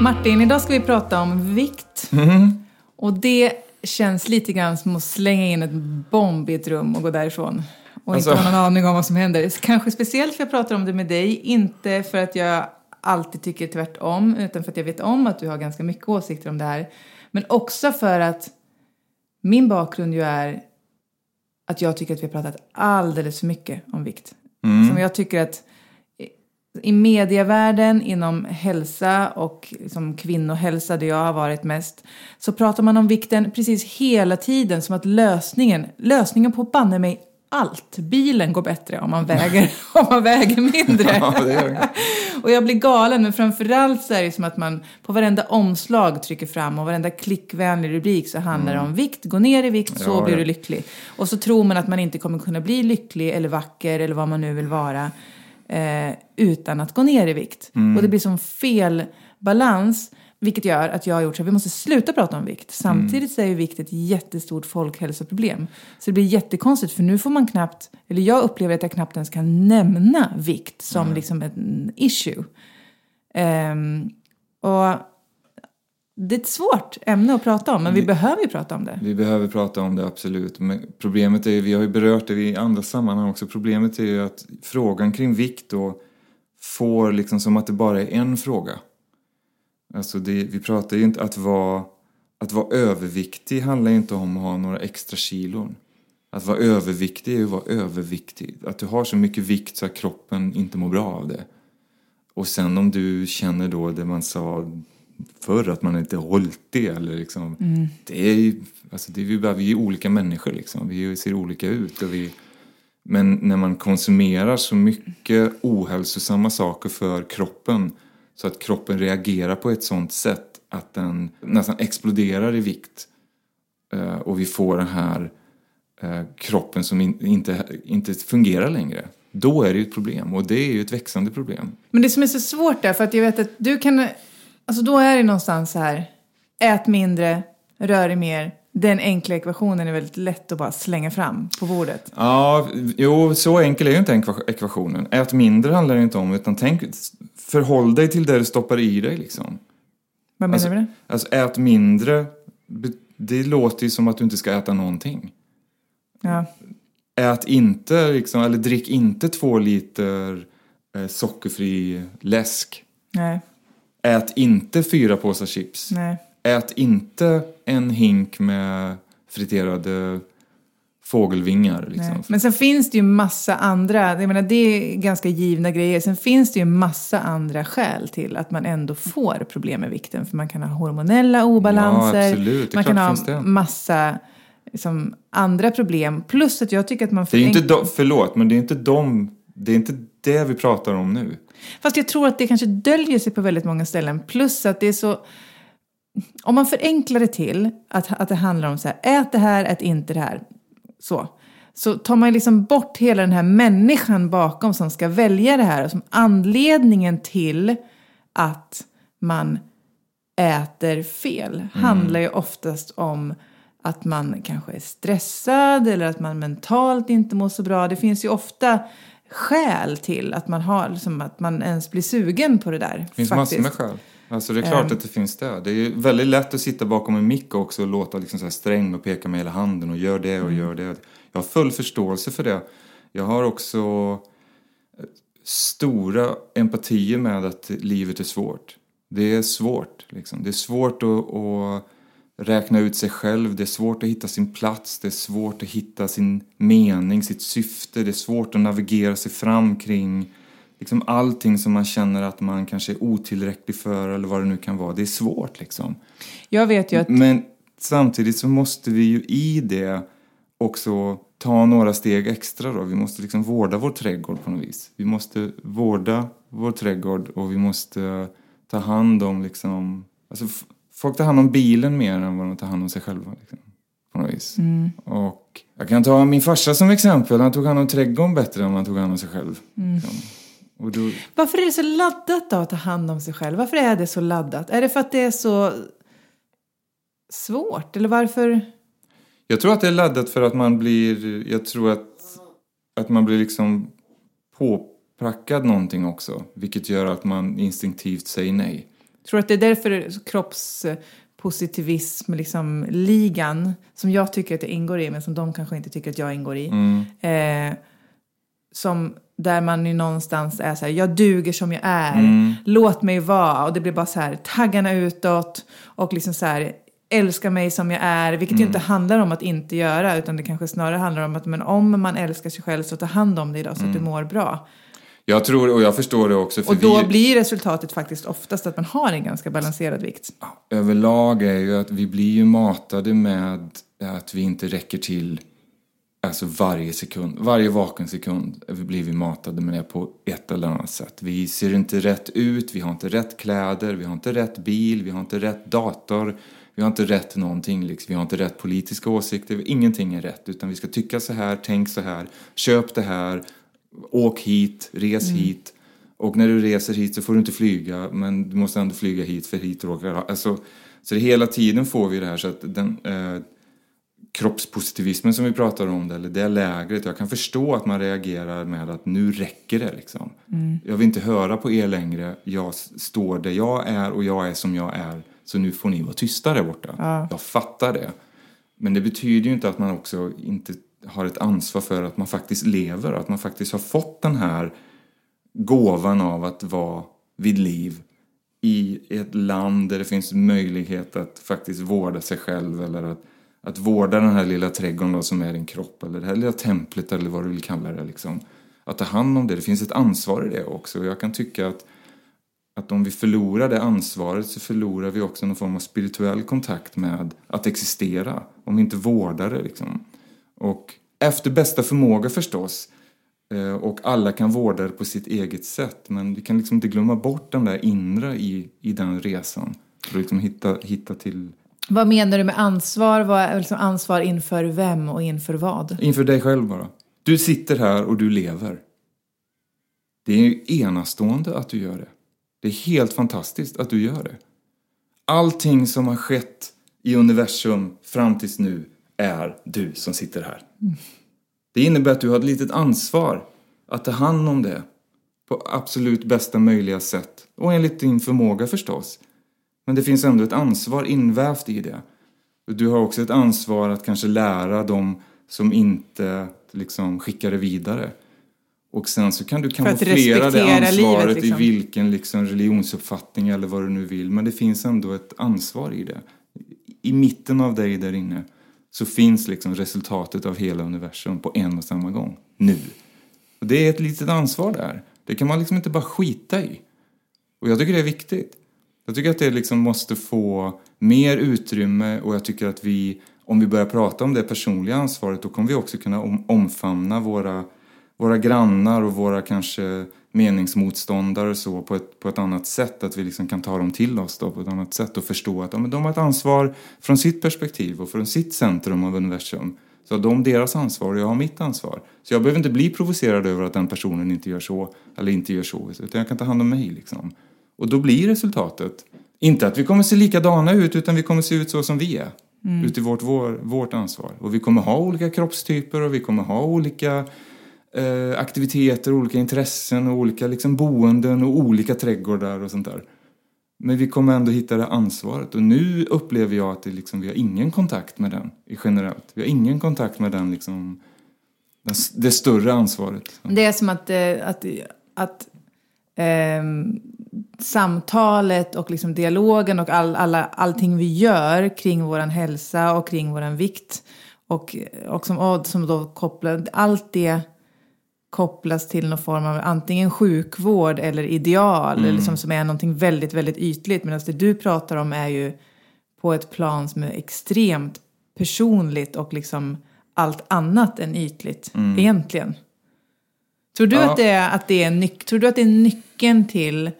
Martin, idag ska vi prata om vikt. Mm. Och det känns lite grann som att slänga in ett bomb i ett rum och gå därifrån. Och Alltså- inte ha någon aning om vad som händer. Kanske speciellt för att jag pratar om det med dig. Inte för att jag alltid tycker tvärtom. Utan för att jag vet om att du har ganska mycket åsikter om det här. Men också för att min bakgrund ju är att jag tycker att vi har pratat alldeles för mycket om vikt. Mm. Som jag tycker att i medievärlden, inom hälsa och liksom kvinnohälsa där jag har varit mest, så pratar man om vikten precis hela tiden som att lösningen, lösningen på banne mig allt. Bilen går bättre om man väger, om man väger mindre. Ja, det. Och jag blir galen, men framförallt så är det som att man på varenda omslag trycker fram och varenda klickvänlig rubrik så handlar det om vikt, gå ner i vikt så Ja, blir ja. du lycklig. Och så tror man att man inte kommer kunna bli lycklig eller vacker eller vad man nu vill vara eh, utan att gå ner i vikt. Och det blir som fel balans. Vilket gör att jag har gjort så att vi måste sluta prata om vikt. Samtidigt så är ju vikt ett jättestort folkhälsoproblem. Så det blir jättekonstigt för nu får man knappt, eller jag upplever att jag knappt ens kan nämna vikt som liksom en issue. Ehm, och det är ett svårt ämne att prata om, men vi behöver ju prata om det. Vi behöver prata om det, absolut. Men problemet är, vi har ju berört det i andra sammanhang också, problemet är ju att frågan kring vikt då får liksom som att det bara är en fråga. Alltså det, vi pratar ju inte att vara, att vara överviktig handlar ju inte om att ha några extra kilon. Att vara överviktig är ju att vara överviktig. Att du har så mycket vikt så att kroppen inte mår bra av det. Och sen om du känner då det man sa förr att man inte hållit det eller liksom. Det är ju, alltså det är ju bara, vi är olika människor liksom. Vi ser olika ut och vi men när man konsumerar så mycket ohälsosamma saker för kroppen så att kroppen reagerar på ett sånt sätt att den nästan exploderar i vikt eh, och vi får den här eh, kroppen som in, inte, inte fungerar längre. Då är det ju ett problem och det är ju ett växande problem. Men det som är så svårt där, för att jag vet att du kan... Alltså då är det någonstans så här, ät mindre, rör dig mer. Den enkla ekvationen är väldigt lätt att bara slänga fram på bordet. Ja, jo, så enkel är ju inte ekva- ekvationen. Ät mindre handlar det inte om, utan tänk, förhåll dig till det du stoppar i dig liksom. Vad menar Alltså, du med det? alltså ät mindre, det låter ju som att du inte ska äta någonting. Ja. Ät inte, liksom, eller drick inte två liter eh, sockerfri läsk. Nej, Ät inte fyra påsar chips. nej. Ät inte en hink med friterade fågelvingar. Liksom. Men sen finns det ju massa andra, jag menar det är ganska givna grejer. Sen finns det ju massa andra skäl till att man ändå får problem med vikten. För man kan ha hormonella obalanser. Ja, man kan ha det. massa liksom, andra problem. Plus att jag tycker att man Det är inte de, förlåt, men det är inte de, det är inte det vi pratar om nu. Fast jag tror att det kanske döljer sig på väldigt många ställen. Plus att det är så... Om man förenklar det till att, att det handlar om så här, ät det här, ät inte det här. Så. Så tar man liksom bort hela den här människan bakom som ska välja det här. Och som anledningen till att man äter fel handlar ju oftast om att man kanske är stressad eller att man mentalt inte mår så bra. Det finns ju ofta skäl till att man, har, liksom, att man ens blir sugen på det där. Det finns faktiskt. massor med skäl. Alltså det är klart Ehm. att det finns det. Det är väldigt lätt att sitta bakom en mick också och låta liksom så här sträng och peka med hela handen och gör det och Mm. gör det. Jag har full förståelse för det. Jag har också eh, stora empatier med att livet är svårt. Det är svårt. Liksom. Det är svårt att, att räkna ut sig själv. Det är svårt att hitta sin plats. Det är svårt att hitta sin mening, sitt syfte. Det är svårt att navigera sig fram kring liksom allting som man känner att man kanske är otillräcklig för eller vad det nu kan vara. Det är svårt liksom. Jag vet ju att Men samtidigt så måste vi ju i det också ta några steg extra då. Vi måste liksom vårda vår trädgård på något vis. Vi måste vårda vår trädgård och vi måste ta hand om liksom... Alltså folk tar hand om bilen mer än vad de tar hand om sig själva. Liksom, på något vis. Och jag kan ta min farsa som exempel. Han tog hand om trädgården bättre än han tog hand om sig själv. Och då, Varför är det så laddat då att ta hand om sig själv? Varför är det så laddat? Är det för att det är så svårt? Eller varför? Jag tror att det är laddat för att man blir, jag tror att, att man blir liksom påprackad någonting också. Vilket gör att man instinktivt säger nej. Tror att det är därför kroppspositivism, liksom ligan, som jag tycker att jag ingår i, men som de kanske inte tycker att jag ingår i. Eh, som där man ju någonstans är så här, jag duger som jag är, låt mig vara. Och det blir bara så här, taggarna utåt och liksom så här, älska mig som jag är. Vilket ju inte handlar om att inte göra, utan det kanske snarare handlar om att men om man älskar sig själv så ta hand om dig då så att du mår bra. Jag tror, och jag förstår det också, för Och då vi, blir resultatet faktiskt oftast att man har en ganska balanserad vikt. överlag är ju att vi blir ju matade med att vi inte räcker till Alltså varje sekund, varje vaken sekund blir vi matade med det på ett eller annat sätt. Vi ser inte rätt ut, vi har inte rätt kläder, vi har inte rätt bil, vi har inte rätt dator, vi har inte rätt någonting, liksom. vi har inte rätt politiska åsikter, ingenting är rätt. Utan vi ska tycka så här, tänk så här, köp det här, åk hit, res hit. Och när du reser hit så får du inte flyga, men du måste ändå flyga hit för hit råkar alltså, Så det hela tiden får vi det här så att den eh, kroppspositivismen som vi pratar om, det, eller det lägret. Jag kan förstå att man reagerar med att nu räcker det liksom. Jag vill inte höra på er längre. Jag står där jag är och jag är som jag är. Så nu får ni vara tysta där borta. Jag fattar det. Men det betyder ju inte att man också inte har ett ansvar för att man faktiskt lever. Att man faktiskt har fått den här gåvan av att vara vid liv i ett land där det finns möjlighet att faktiskt vårda sig själv eller att, att vårda den här lilla trädgården då, som är din kropp eller det här lilla templet eller vad du vill kalla det. Liksom. Att ta hand om det, det finns ett ansvar i det också. Och jag kan tycka att, att om vi förlorar det ansvaret så förlorar vi också någon form av spirituell kontakt med att existera. Om vi inte vårdar det liksom. Och efter bästa förmåga förstås. Eh, Och alla kan vårda det på sitt eget sätt. Men vi kan liksom inte glömma bort den där inre i, i den resan. För att liksom hitta, hitta till... Vad menar du med ansvar? Vad är liksom ansvar inför vem och inför vad? Inför dig själv bara. Du sitter här och du lever. Det är ju enastående att du gör det. Det är helt fantastiskt att du gör det. Allting som har skett i universum fram tills nu är du som sitter här. Det innebär att du har ett litet ansvar att ta hand om det på absolut bästa möjliga sätt. Och enligt din förmåga förstås. Men det finns ändå ett ansvar invävt i det. Du har också ett ansvar att kanske lära dem som inte liksom skickar det vidare. Och sen så kan du kamouflera det ansvaret livet, liksom. i vilken liksom religionsuppfattning eller vad du nu vill. Men det finns ändå ett ansvar i det. I mitten av dig där inne så finns liksom resultatet av hela universum på en och samma gång. Nu. Och det är ett litet ansvar där. Det kan man liksom inte bara skita i. Och jag tycker det är viktigt. Jag tycker att det liksom måste få mer utrymme och jag tycker att vi, om vi börjar prata om det personliga ansvaret, då kommer vi också kunna omfamna våra, våra grannar och våra kanske meningsmotståndare och så på ett, på ett annat sätt. Att vi liksom kan ta dem till oss då på ett annat sätt och förstå att ja, men de har ett ansvar från sitt perspektiv och från sitt centrum av universum. Så har de deras ansvar och jag har mitt ansvar. Så jag behöver inte bli provocerad över att den personen inte gör så eller inte gör så. Utan jag kan ta hand om mig liksom. Och då blir resultatet inte att vi kommer se likadana ut utan vi kommer se ut så som vi är. Ut i vårt, vår, vårt ansvar. Och vi kommer ha olika kroppstyper och vi kommer ha olika eh, aktiviteter, olika intressen och olika liksom, boenden och olika trädgårdar och sånt där. Men vi kommer ändå hitta det ansvaret. Och nu upplever jag att det liksom, vi har ingen kontakt med den generellt. Vi har ingen kontakt med den, liksom, den det större ansvaret. Det är som att, eh, att, att eh, samtalet och liksom dialogen och all, alla, allting vi gör kring vår hälsa och kring vår vikt och, och som, Odd som då kopplar, allt det kopplas till någon form av antingen sjukvård eller ideal eller liksom som är någonting väldigt, väldigt ytligt. Medan det du pratar om är ju på ett plan som är extremt personligt och liksom allt annat än ytligt egentligen. Tror du, Ja. att, det är, att det är nyc- tror du att det är nyckeln till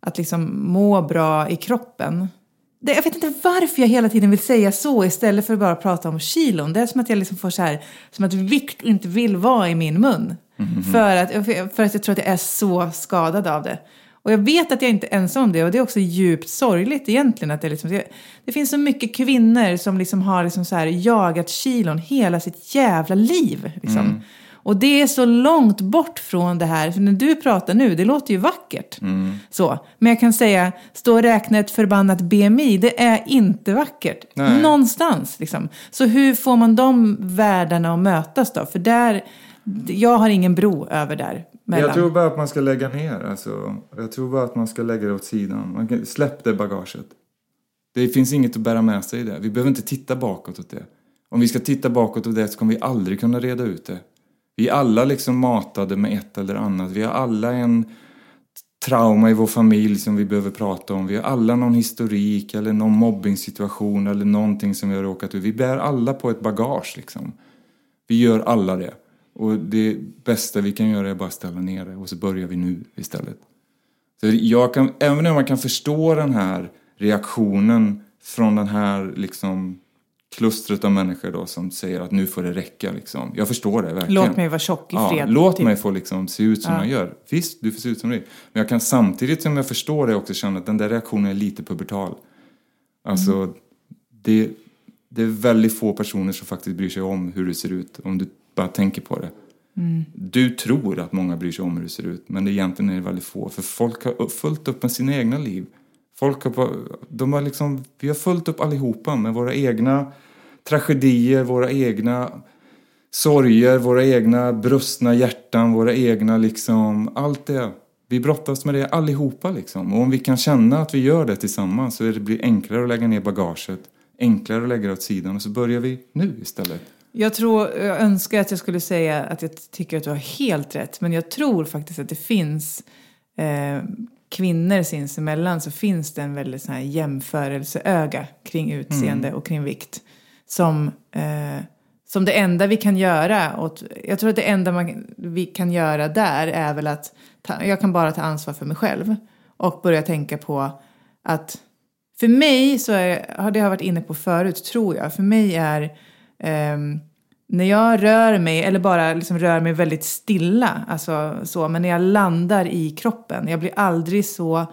att liksom må bra i kroppen? Det, jag vet inte varför jag hela tiden vill säga så istället för att bara prata om kilon. Det är som att jag liksom får så här, som att vikt inte vill vara i min mun. För, att, för att jag tror att jag är så skadad av det. Och jag vet att jag inte är ensam om det och det är också djupt sorgligt egentligen. Att det, liksom, det, finns så mycket kvinnor som liksom har liksom så här jagat kilon hela sitt jävla liv. Liksom. Och det är så långt bort från det här, för när du pratar nu, det låter ju vackert. Så. Men jag kan säga, stå och räkna ett förbannat BMI, det är inte vackert. Nej. Någonstans liksom. Så hur får man de världarna att mötas då? För där, jag har ingen bro över där. Mellan. Jag tror bara att man ska lägga ner. Alltså, jag tror bara att man ska lägga det åt sidan. Man kan, släpp det bagaget. Det finns inget att bära med sig i det. Vi behöver inte titta bakåt åt det. Om vi ska titta bakåt åt det så kommer vi aldrig kunna reda ut det. Vi är alla liksom matade med ett eller annat. Vi har alla en trauma i vår familj som vi behöver prata om. Vi har alla någon historik eller någon mobbingssituation eller någonting som vi har råkat ut. Vi bär alla på ett bagage liksom. Vi gör alla det. Och det bästa vi kan göra är bara ställa ner det och så börjar vi nu istället. Så jag kan, även om man kan förstå den här reaktionen från den här liksom klustret av människor då som säger att nu får det räcka liksom. Jag förstår det verkligen. Låt mig vara tjock i Ja, fred. låt typ. mig få liksom se ut som jag gör. Visst, du får se ut som du Men jag kan samtidigt som jag förstår det också känna att den där reaktionen är lite pubertal. Alltså, Mm. det, det är väldigt få personer som faktiskt bryr sig om hur du ser ut. Om du bara tänker på det. Mm. Du tror att många bryr sig om hur du ser ut. Men det egentligen är det väldigt få. För folk har fullt upp med sina egna liv. Folk har, bara- de har liksom, vi har fullt upp allihopa med våra egna tragedier, våra egna sorger, våra egna brustna hjärtan, våra egna liksom, allt det. Vi brottas med det allihopa liksom. Och om vi kan känna att vi gör det tillsammans så det blir enklare att lägga ner bagaget, enklare att lägga det åt sidan och så börjar vi nu istället. Jag tror, jag önskar att jag skulle säga att jag tycker att du har helt rätt. Men jag tror faktiskt att det finns eh, kvinnor sinsemellan så finns det en väldigt sån här jämförelseöga kring utseende och kring vikt. Som, eh, som det enda vi kan göra. Åt, jag tror att det enda man, vi kan göra där är väl att ta, jag kan bara ta ansvar för mig själv. Och börja tänka på att för mig så är, har det jag varit inne på förut tror jag. För mig är Ehm, när jag rör mig, eller bara liksom rör mig väldigt stilla, alltså så, men när jag landar i kroppen, jag blir aldrig så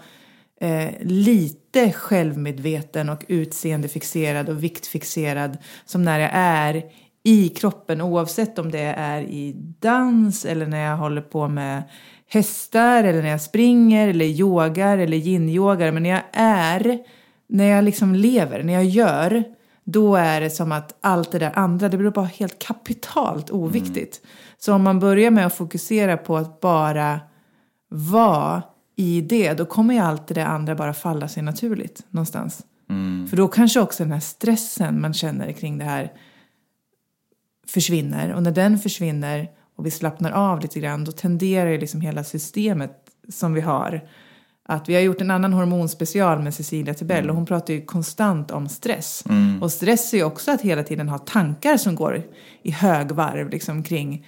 eh, lite självmedveten och utseendefixerad och viktfixerad som när jag är i kroppen, oavsett om det är i dans eller när jag håller på med hästar eller när jag springer eller yogar eller yin-yogar. Men när jag är, när jag liksom lever, när jag gör, då är det som att allt det där andra, det blir bara helt kapitalt oviktigt. Så om man börjar med att fokusera på att bara vara i det, då kommer ju allt det där andra bara falla sig naturligt någonstans. För då kanske också den här stressen man känner kring det här försvinner. Och när den försvinner och vi slappnar av lite grann, då tenderar ju liksom hela systemet som vi har att vi har gjort en annan hormonspecial med Cecilia Tibell och hon pratar ju konstant om stress. Och stress är ju också att hela tiden ha tankar som går i högvarv liksom kring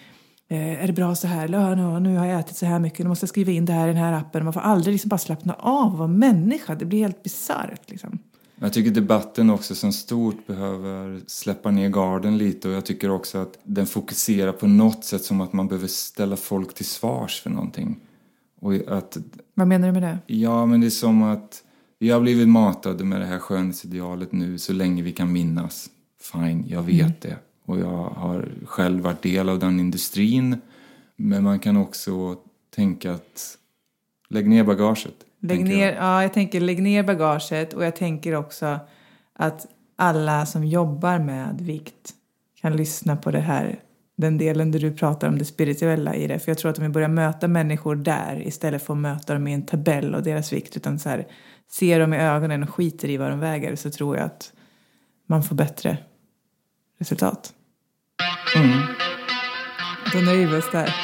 eh, är det bra så här? Eller, "Ja, nu, nu har jag ätit så här mycket, nu måste jag skriva in det här i den här appen. Man får aldrig liksom bara slappna av och vara människa. Det blir helt bisarrt liksom. Jag tycker debatten också som stort behöver släppa ner garden lite och jag tycker också att den fokuserar på något sätt som att man behöver ställa folk till svars för någonting. Och att, Vad menar du med det? ja men det är som att vi har blivit matade med det här skönhetsidealet nu så länge vi kan minnas. Fine, jag vet det. Och jag har själv varit del av den industrin. Men man kan också tänka att lägg ner bagaget. Lägg ner, jag. ja, jag tänker lägg ner bagaget och jag tänker också att alla som jobbar med vikt kan lyssna på det här, den delen där du pratar om det spirituella i det. För jag tror att om vi börjar möta människor där istället för att möta dem i en tabell och deras vikt utan så här, ser dem i ögonen och skiter i vad de väger så tror jag att man får bättre resultat. Mm. Då nöjer vi oss där.